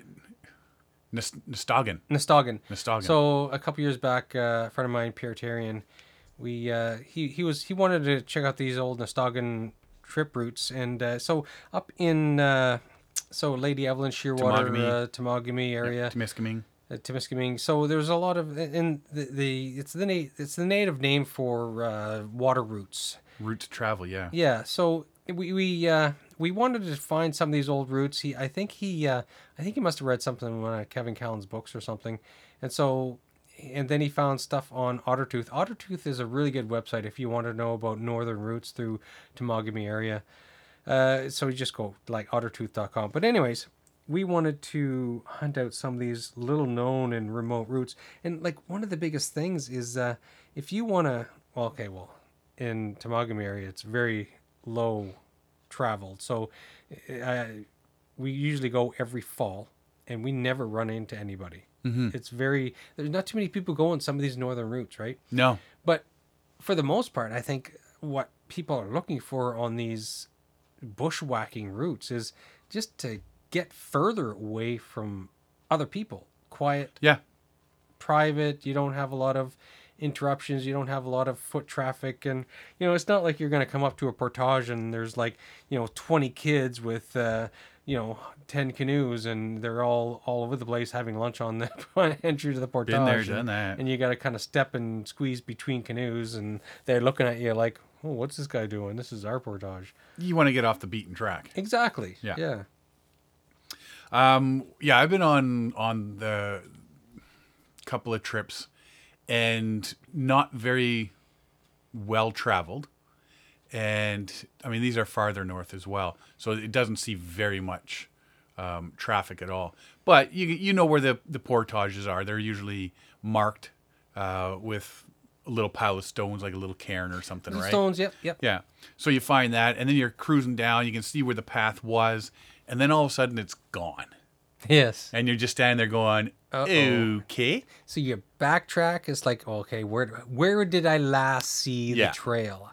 Nis- Nistagan. Nistagan. So a couple years back, uh, a friend of mine, Terrian, we uh, he he was he wanted to check out these old Nastawgan trip routes, and uh, so up in uh, so Lady Evelyn, Shearwater, Temagami. uh, Temagami area, Temiskaming. Uh, Temiskaming. So there's a lot of in the, the it's the na- it's the native name for uh, water routes. Route to travel, yeah. Yeah, so we we uh, we wanted to find some of these old routes. He, I think he, uh, I think he must have read something in one of Kevin Callan's books or something, and so, and then he found stuff on Ottertooth. Ottertooth is a really good website if you want to know about northern routes through Temagami area. Uh, so you just go like ottertooth.com. But anyways, we wanted to hunt out some of these little known and remote routes. And like one of the biggest things is uh, if you want to, well, okay, well, in Temagami area, it's very low traveled. So uh, we usually go every fall and we never run into anybody. Mm-hmm. It's very, there's not too many people going some of these northern routes, right? No. But for the most part, I think what people are looking for on these bushwhacking routes is just to get further away from other people. Quiet, Yeah. private, you don't have a lot of interruptions, you don't have a lot of foot traffic and you know, it's not like you're going to come up to a portage and there's like, you know, 20 kids with uh you know, ten canoes, and they're all all over the place having lunch on the entry to the portage. Been there, and- done that. and you got to kind of step and squeeze between canoes, and they're looking at you like, "Oh, what's this guy doing? This is our portage." You want to get off the beaten track. Exactly. Yeah. Yeah. Um, yeah, I've been on on the couple of trips and not very well traveled. And I mean, these are farther north as well, so it doesn't see very much um, traffic at all. But you you know where the the portages are. They're usually marked uh, with a little pile of stones, like a little cairn or something, right? Stones. Yep. Yep. Yeah. So you find that, and then you're cruising down. You can see where the path was, and then all of a sudden it's gone, Yes. and you're just standing there going, Uh-oh. "Okay." So your backtrack is like, okay, where where did I last see Yeah. the trail?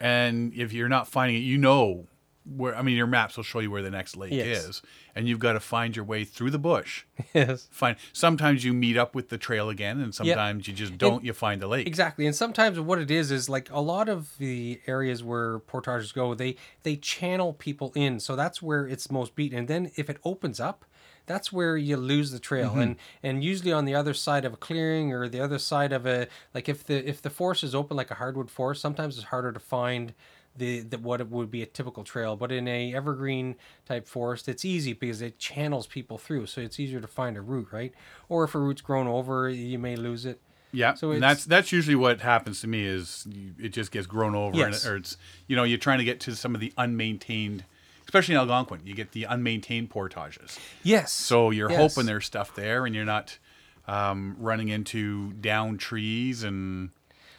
And if you're not finding it, you know where. I mean, your maps will show you where the next lake Yes. is, and you've got to find your way through the bush. Yes. Find. Sometimes you meet up with the trail again, and sometimes you just don't. you find the lake. Exactly, and sometimes what it is is like a lot of the areas where portages go, they they channel people in, so that's where it's most beaten. And then if it opens up, that's where you lose the trail. Mm-hmm. And and usually on the other side of a clearing or the other side of a like if the if the forest is open like a hardwood forest, sometimes it's harder to find. The, the what it would be a typical trail, but in a evergreen type forest, it's easy because it channels people through, so it's easier to find a route, right? Or if a route's grown over, you may lose it. Yeah, So and that's that's usually what happens to me is you, it just gets grown over, Yes. and, or it's you know you're trying to get to some of the unmaintained, especially in Algonquin, you get the unmaintained portages. Yes. So you're Yes. hoping there's stuff there, and you're not um, running into down trees and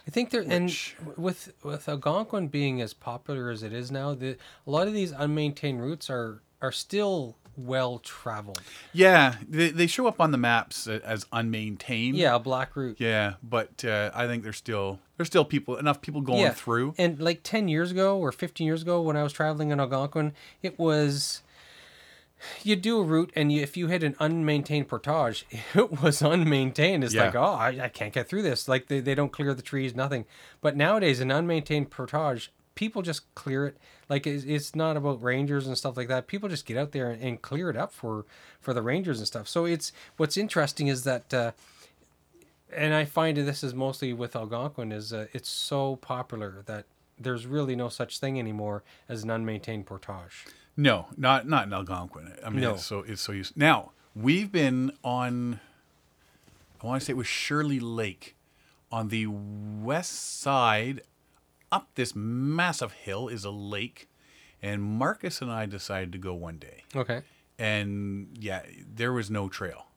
I think there and Which- with with Algonquin being as popular as it is now, the a lot of these unmaintained routes are are still well traveled. yeah, they, they show up on the maps as unmaintained. Yeah, a black route. yeah, but uh, I think there's still there's still people enough people going Yeah. through. And like ten years ago or fifteen years ago, when I was traveling in Algonquin, it was you do a route, and you, if you hit an unmaintained portage, it was unmaintained. It's Yeah. like, oh, I, I can't get through this. Like they, they don't clear the trees, nothing. But nowadays, an unmaintained portage, people just clear it. Like it's, it's not about rangers and stuff like that. People just get out there and, and clear it up for for the rangers and stuff. So it's what's interesting is that. Uh, and I find this is mostly with Algonquin is uh, it's so popular that there's really no such thing anymore as an unmaintained portage. No, not not in Algonquin. I mean, No. it's so it's so used. Now we've been on. I want to say it was Shirley Lake, on the west side, up this massive hill is a lake, and Marcus and I decided to go one day, Okay. and yeah, there was no trail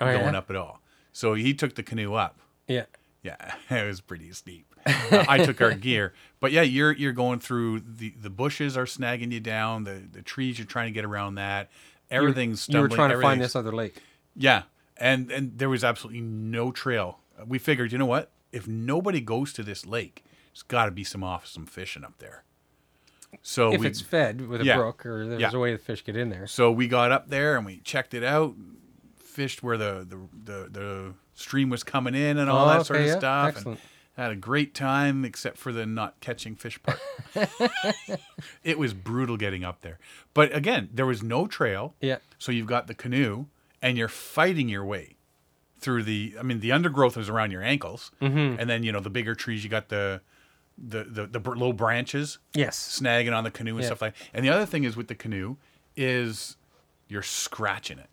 Oh, going yeah? up at all. So he took the canoe up. Yeah. Yeah, it was pretty steep. Uh, I took our gear, but yeah, you're you're going through the the bushes are snagging you down. The the trees you're trying to get around that. Everything's You were stumbling. trying to find this other lake. Yeah, and and there was absolutely no trail. We figured, you know what? If nobody goes to this lake, there's got to be some off some fishing up there. So If we it's fed with a yeah. brook or there's Yeah. a way the fish get in there. so we got up there and we checked it out, fished where the the the, the stream was coming in and all Oh, that sort of yeah, stuff. and excellent. had a great time, except for the not catching fish part. it was brutal getting up there. But again, there was no trail. Yeah. So you've got the canoe and you're fighting your way through the I mean the undergrowth is around your ankles. Mm-hmm. And then, you know, the bigger trees you got the the the, the branches Yes. snagging on the canoe and Yeah. stuff like And the other thing is with the canoe is you're scratching it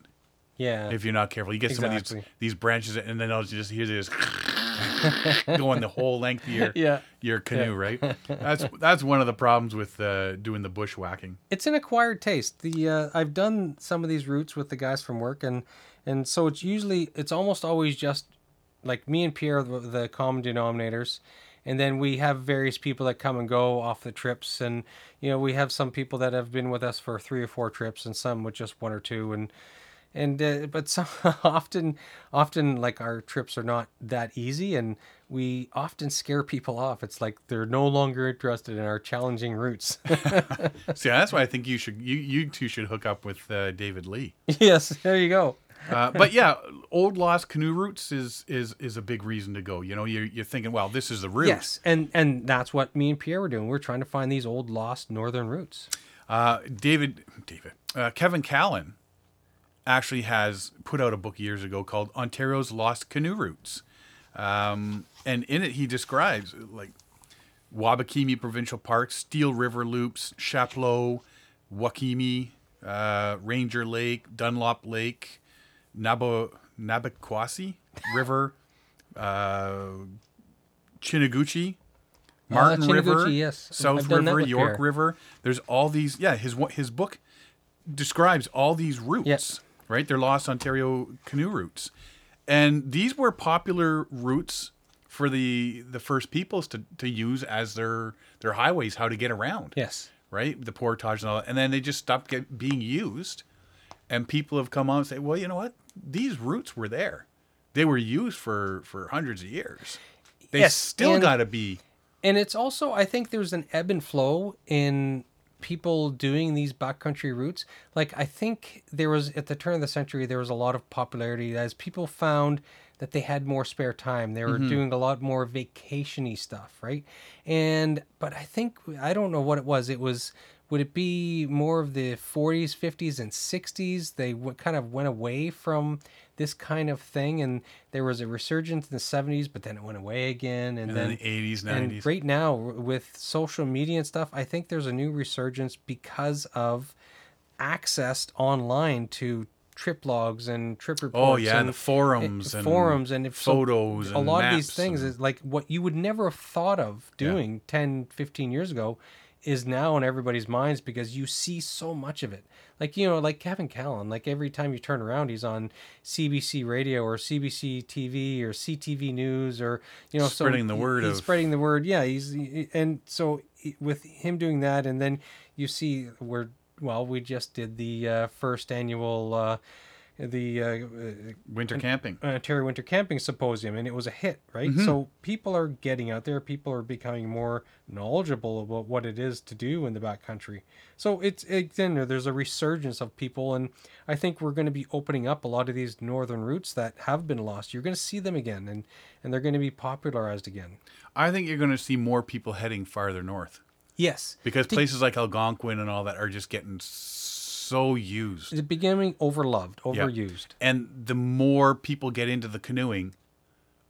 Yeah. if you're not careful. You get some of these these branches, and then I'll just hear this going the whole length of your Yeah. your canoe. Right. That's that's one of the problems with uh, doing the bushwhacking. it's an acquired taste. The uh, I've done some of these routes with the guys from work, and and so it's usually it's almost always just like me and Pierre, the, the common denominators, and then we have various people that come and go off the trips, and you know we have some people that have been with us for three or four trips, and some with just one or two, and and uh, but some often often like our trips are not that easy and we often scare people off it's like they're no longer interested in our challenging routes See, that's why I think you should you you two should hook up with uh, David Lee. yes there you go Uh, but yeah, old lost canoe routes is is is a big reason to go. You know, you're you're thinking, well, this is the route. yes and and that's what me and pierre were doing we're trying to find these old lost northern routes Uh, David, David, uh, Kevin Callan actually has put out a book years ago called Ontario's Lost Canoe Routes, um, and in it he describes like Wabakimi Provincial Park, Steel River Loops, Chapleau, Wakami, uh, Ranger Lake, Dunlop Lake, Nabo Nabaquasi River, uh, Chiniguchi, Martin Chiniguchi, River, yes. South I've done that River, York River. There's all these. Yeah, his his book describes all these routes. Yes. Right, they're Lost Ontario canoe routes, and these were popular routes for the the first peoples to, to use as their their highways, how to get around. yes. Right, the portage and all that, and then they just stopped get, being used, and people have come on and say, well, you know what, these routes were there, they were used for for hundreds of years. They Yes, still got to be. and it's also i think there's an ebb and flow in people doing these backcountry routes like i think there was at the turn of the century there was a lot of popularity as people found that they had more spare time. They were mm-hmm. doing a lot more vacationy stuff right? And but i think i don't know what it was. It was would it be more of the 40s 50s and 60s they w- kind of went away from this kind of thing and there was a resurgence in the 70s but then it went away again and, And then then the 80s, and 90s. right now with social media and stuff i think there's a new resurgence because of access online to trip logs and trip reports Oh yeah, and and forums eh, and forums and if so- photos a and lot of these things and- is like what you would never have thought of doing 10 15 years ago is now in everybody's minds because you see so much of it. Like you know like kevin callan like every time you turn around he's on cbc radio or cbc tv or ctv news or you know so Spreading the he- word he's of- spreading the word. Yeah he's he- and so with him doing that and then you see where well we just did the uh, first annual uh, the uh, uh, winter camping. Ontario Winter Camping Symposium, and it was a hit, right? Mm-hmm. So people are getting out there. People are becoming more knowledgeable about what it is to do in the backcountry. So it's again, there's a resurgence of people, and I think we're going to be opening up a lot of these northern routes that have been lost. You're going to see them again, and and they're going to be popularized again. I think you're going to see more people heading farther north. Yes. because places like Algonquin and all that are just getting so used. It's becoming overloved, overused. and the more people get into the canoeing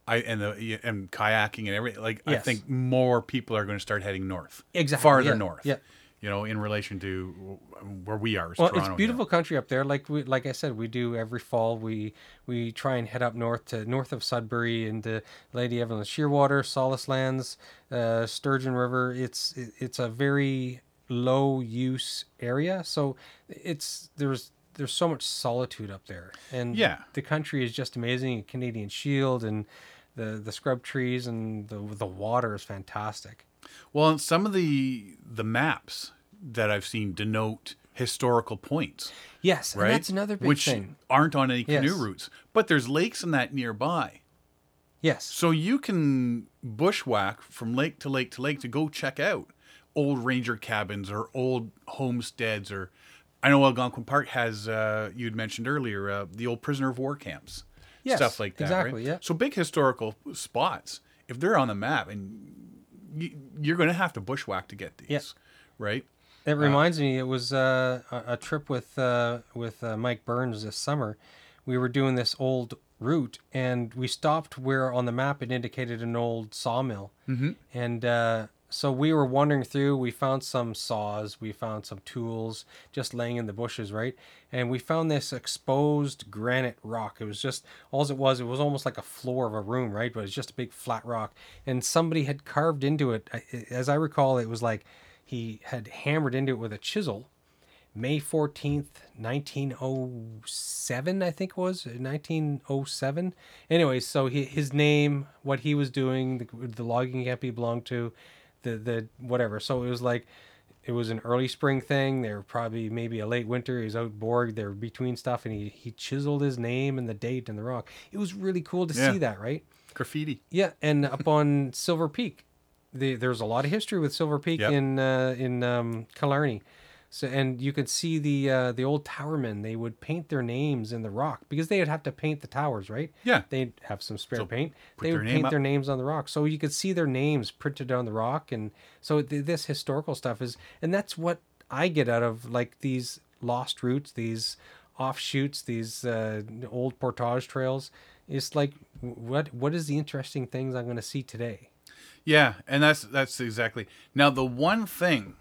I and the and kayaking and everything like I think more people are going to start heading north Exactly, farther yeah, north yeah. you know in relation to where we are Well, Toronto, it's beautiful country up there. Like we, like I said, we do every fall. We we try and head up north to north of Sudbury into Lady Evelyn Shearwater, Solace Lands, uh, Sturgeon River. It's it, it's a very low use area, so it's there's there's so much solitude up there, and Yeah. the country is just amazing. Canadian Shield and the the scrub trees and the the water is fantastic. well and some of the the maps that I've seen denote historical points Yes, right and that's another big which thing. aren't on any canoe Yes. routes but there's lakes in that nearby Yes, So you can bushwhack from lake to lake to lake to go check out old ranger cabins or old homesteads or I know Algonquin Park has uh, you'd mentioned earlier uh, the old prisoner of war camps Yes, stuff like that exactly, right? yeah. so big historical spots if they're on the map and you, you're going to have to bushwhack to get these Yeah. right It reminds me, it was uh, a, a trip with uh, with uh, Mike Burns this summer. We were doing this old route, and we stopped where on the map it indicated an old sawmill. Mm-hmm. And uh, so we were wandering through. We found some saws, we found some tools just laying in the bushes, right? And we found this exposed granite rock. It was just all it was. It was almost like a floor of a room, right? But it's just a big flat rock, and somebody had carved into it. As I recall, it was like he had hammered into it with a chisel. May 14th, 1907, I think it was 1907. Anyway, so he, his name, what he was doing, the, the logging camp he belonged to, the, the whatever. So it was like, it was an early spring thing. They were probably maybe a late winter. He was out bored. They were between stuff and he, he chiseled his name and the date and the rock. It was really cool to Yeah. see that, right? graffiti Yeah, and up on Silver Peak, the, there's a lot of history with Silver Peak Yep. in uh, in um, Killarney. So and you could see the uh, the old towermen. They would paint their names in the rock because they would have to paint the towers, right? Yeah. they'd have some spare So paint. They would paint up. their names on the rock, so you could see their names printed on the rock. And so th- this historical stuff is, and that's what I get out of like these lost routes, these offshoots, these uh, old portage trails. It's like what what is the interesting things I'm going to see today? Yeah, and that's that's exactly. Now the one thing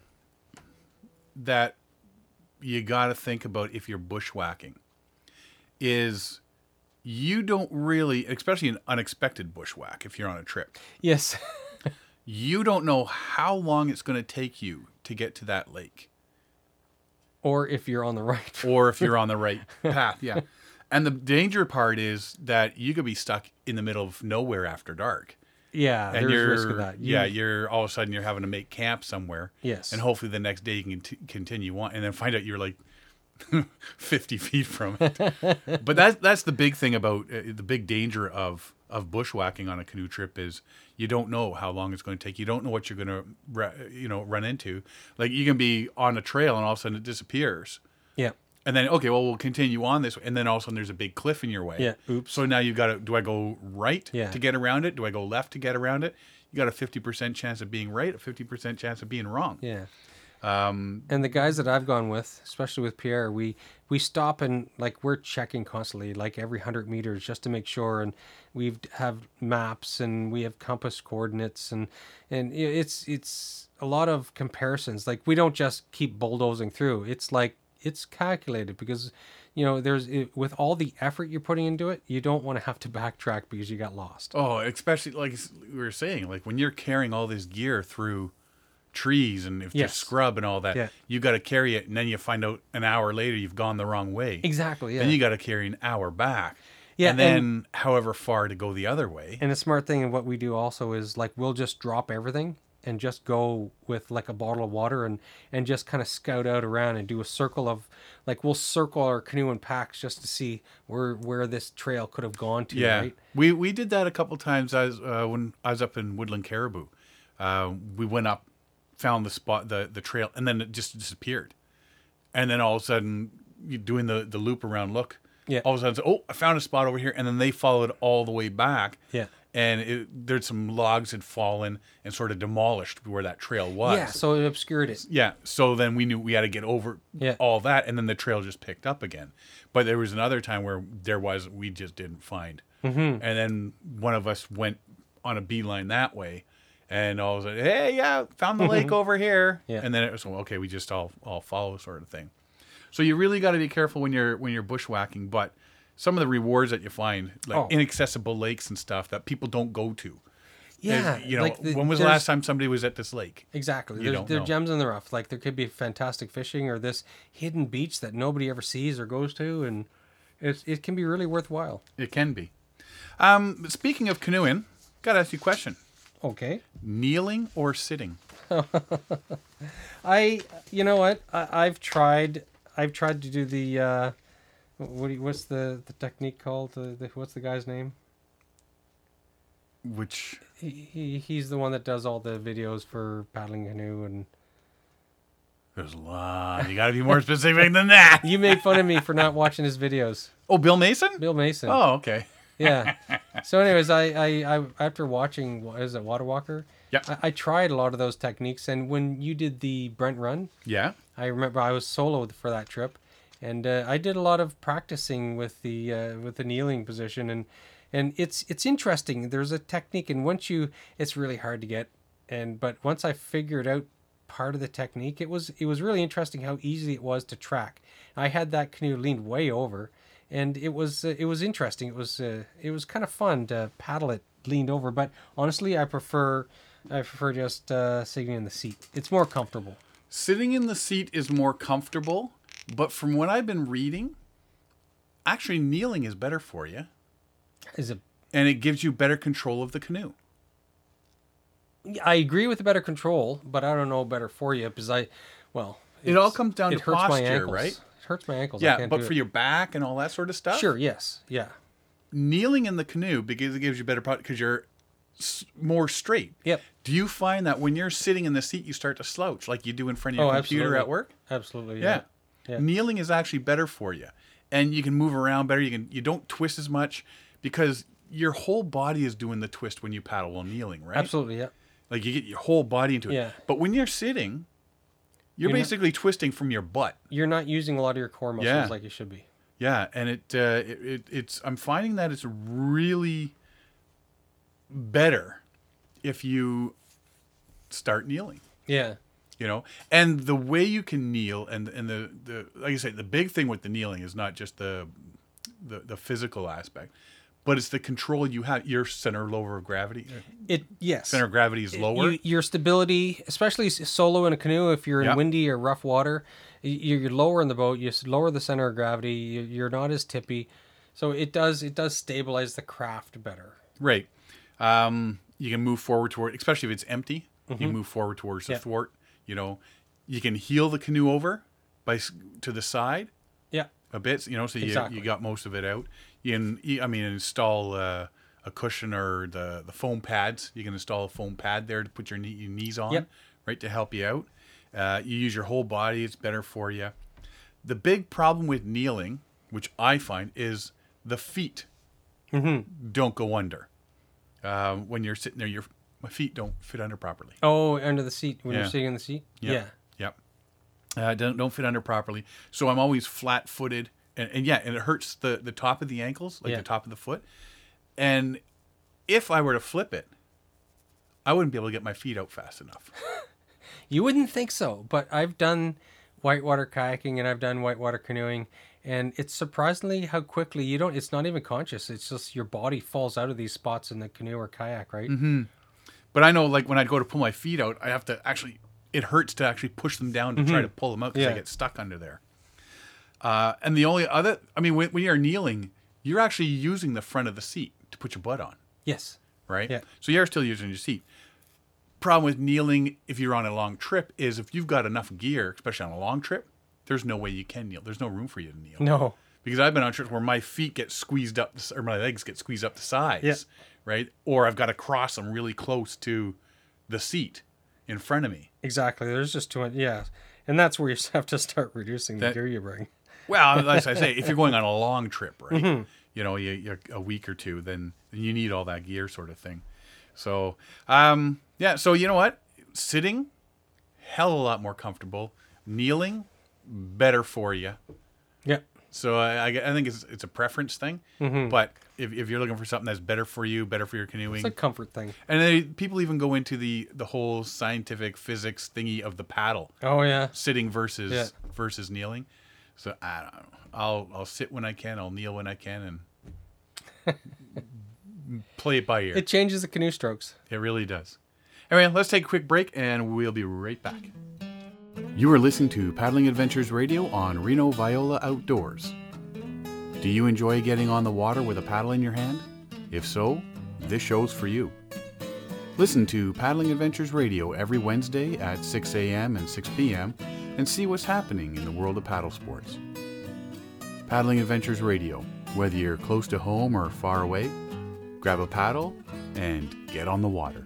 that you got to think about if you're bushwhacking is you don't really, especially an unexpected bushwhack if you're on a trip. Yes. You don't know how long it's going to take you to get to that lake or if you're on the right. or if you're on the right path, yeah. And the danger part is that you could be stuck in the middle of nowhere after dark. Yeah, and there's you're risk of that. You- yeah you're all of a sudden you're having to make camp somewhere Yes. and hopefully the next day you can t- continue on and then find out you're like 50 feet from it but that's that's the big thing about uh, the big danger of of bushwhacking on a canoe trip is you don't know how long it's going to take you don't know what you're going to you know run into like you can be on a trail and all of a sudden it disappears Yeah. And then okay, well we'll continue on this, way. and then all of a sudden there's a big cliff in your way. Yeah, oops. So now you've got to. Do I go right Yeah. to get around it? Do I go left to get around it? You got a fifty percent chance of being right, a fifty percent chance of being wrong. Yeah. Um, And the guys that I've gone with, especially with Pierre, we we stop and like we're checking constantly, like every hundred meters, just to make sure. And we have maps and we have compass coordinates, and and it's it's a lot of comparisons. Like we don't just keep bulldozing through. It's like it's calculated because you know there's it, with all the effort you're putting into it, you don't want to have to backtrack because you got lost. oh, especially like we were saying, like when you're carrying all this gear through trees and if Yes. there's scrub and all that, Yeah. you got to carry it, and then you find out an hour later you've gone the wrong way. Exactly. Yeah. Then you got to carry an hour back. Yeah, and then however far to go the other way. And a smart thing and what we do also is like we'll just drop everything and just go with like a bottle of water and and just kind of scout out around and do a circle of like we'll circle our canoe in packs just to see where where this trail could have gone to. Yeah, Right? we we did that a couple times. As uh, when I was up in Woodland Caribou, uh, we went up, found the spot, the the trail, and then it just disappeared. And then all of a sudden, you're doing the the loop around, look. Yeah. All of a sudden, oh, I found a spot over here, and then they followed all the way back. Yeah. And it, there's some logs had fallen and sort of demolished where that trail was. Yeah, so it obscured it. Yeah, so then we knew we had to get over Yeah. all that, and then the trail just picked up again. But there was another time where there was we just didn't find, mm-hmm. and then one of us went on a beeline that way, and all was like, "Hey, yeah, found the lake over here," Yeah. and then it was well, okay, we just all all follow sort of thing. So you really got to be careful when you're when you're bushwhacking, but some of the rewards that you find, like Oh. inaccessible lakes and stuff that people don't go to. Yeah, Is, you know, like the- when was the last time somebody was at this lake? Exactly. There's, there are gems in the rough. Like there could be fantastic fishing or this hidden beach that nobody ever sees or goes to, and it it can be really worthwhile. It can be. Um, speaking of canoeing, gotta ask you a question: Okay. kneeling or sitting? I, you know what? I, I've tried. I've tried to do the. Uh, what you, what's the the technique called? The, the what's the guy's name? Which He, he he's the one that does all the videos for paddling canoe and. there's a lot. You gotta be more specific than that. You made fun of me for not watching his videos, Oh, Bill Mason. Bill Mason. Oh, okay. yeah. So, anyways, I, I, I after watching what is it Waterwalker? Yeah. I, I tried a lot of those techniques, and when you did the Brent Run, Yeah. I remember I was solo for that trip, and uh, I did a lot of practicing with the uh, with the kneeling position, and and it's it's interesting. There's a technique, and once you, it's really hard to get, and but once I figured out part of the technique, it was it was really interesting how easy it was to track. I had that canoe leaned way over, and it was uh, it was interesting. It was uh, it was kind of fun to paddle it leaned over, but honestly, I prefer I prefer just uh, sitting in the seat. It's more comfortable. Sitting in the seat is more comfortable, but from what I've been reading, actually kneeling is better for you, Is it and it gives you better control of the canoe. I agree with the better control, but I don't know better for you because I, well, It all comes down it to hurts my posture, ankles. right? It hurts my ankles. I Yeah, but for it. your back and all that sort of stuff. sure, yes, yeah, Kneeling in the canoe because it gives you better because you're more straight. yep, Do you find that when you're sitting in the seat, you start to slouch like you do in front of your Oh, computer absolutely. at work? absolutely, Yeah. yeah, Yeah. Kneeling is actually better for you. And you can move around better. You can you don't twist as much because your whole body is doing the twist when you paddle while kneeling, right? absolutely, yeah. Like you get your whole body into it. Yeah. But when you're sitting, you're, You're not- basically twisting from your butt. You're not using a lot of your core muscles Yeah. like you should be. Yeah, and it, uh, it, it it's I'm finding that it's really better if you start kneeling. Yeah, you know and the way you can kneel and and the the like i say the big thing with the kneeling is not just the the, the physical aspect but it's the control you have your center lower of gravity it yes. center of gravity is lower You, your stability, especially solo in a canoe, if you're in Yeah. windy or rough water, you're, you're lower in the boat. You lower the center of gravity. you- You're not as tippy, so it does it does stabilize the craft better. right um you can move forward toward especially if it's empty you can move forward towards the Mm-hmm. Yeah. thwart you know you can heel the canoe over by to the side Yeah, a bit, you know, so you, Exactly. you got most of it out. You can, I mean, install uh, a cushion or the, the foam pads. You can install a foam pad there to put your, knee, your knees on, Yep. right, to help you out. Uh, you use your whole body, it's better for you. The big problem with kneeling, which I find, is the feet Mm-hmm. don't go under. Um, when you're sitting there, your my feet don't fit under properly. Oh, under the seat when Yeah. you're sitting in the seat. Yep. Yeah. Yep. Uh, don't don't fit under properly. So I'm always flat footed, and, and yeah, and it hurts the the top of the ankles, like Yeah. the top of the foot. And if I were to flip it, I wouldn't be able to get my feet out fast enough. You wouldn't think so, but I've done whitewater kayaking and I've done whitewater canoeing, and it's surprisingly how quickly you don't. It's not even conscious. It's just your body falls out of these spots in the canoe or kayak, right? Mm-hmm. But I know, like when I'd go to pull my feet out, I have to actually. It hurts to actually push them down to try to pull them out because I Mm-hmm. Get stuck under there. Uh, and the only other, I mean, when, when you're kneeling, you're actually using the front of the seat to put your butt on. Yes. right? Yeah. So you're still using your seat. Problem with kneeling if you're on a long trip is if you've got enough gear, especially on a long trip, there's no way you can kneel. There's no room for you to kneel. No. Because I've been on trips where my feet get squeezed up, or my legs get squeezed up the sides, Yeah. Right? Or I've got to cross them really close to the seat in front of me. Exactly. There's just too much. Yeah. And that's where you have to start reducing the gear you bring. Well, as I say, if you're going on a long trip, right? Mm-hmm. you know, you, a week or two, then you need all that gear, sort of thing. So, um, yeah. So you know what? Sitting, hell of a lot more comfortable. Kneeling, better for you. So I, I, I think it's it's a preference thing. Mm-hmm. But if, if you're looking for something that's better for you, better for your canoeing, It's a comfort thing. and they, people even go into the the whole scientific physics thingy of the paddle, Oh yeah. sitting versus Yeah. versus kneeling. So I don't know. I'll I'll sit when I can. I'll kneel when I can, and play it by ear. It changes the canoe strokes. It really does. Anyway, let's take a quick break and we'll be right back. You are listening to Paddling Adventures Radio on Reno Viola Outdoors. Do you enjoy getting on the water with a paddle in your hand? If so, this show's for you. Listen to Paddling Adventures Radio every Wednesday at 6 a.m. and 6 p.m. and see what's happening in the world of paddle sports. Paddling Adventures Radio, whether you're close to home or far away, grab a paddle and get on the water.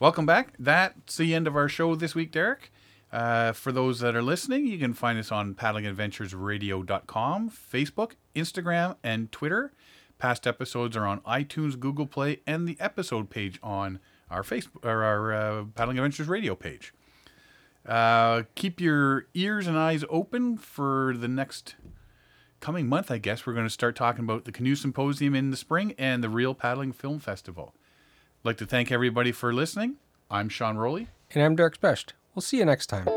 Welcome back. That's the end of our show this week, Derek. Uh, for those that are listening, you can find us on paddlingadventuresradio.com, Facebook, Instagram, and Twitter. Past episodes are on iTunes, Google Play, and the episode page on our Facebook or our uh, Paddling Adventures Radio page. Uh, keep your ears and eyes open for the next coming month. I guess we're going to start talking about the Canoe Symposium in the spring and the Real Paddling Film Festival. I'd like to thank everybody for listening. I'm Sean Rowley. And I'm Derek Specht. We'll see you next time.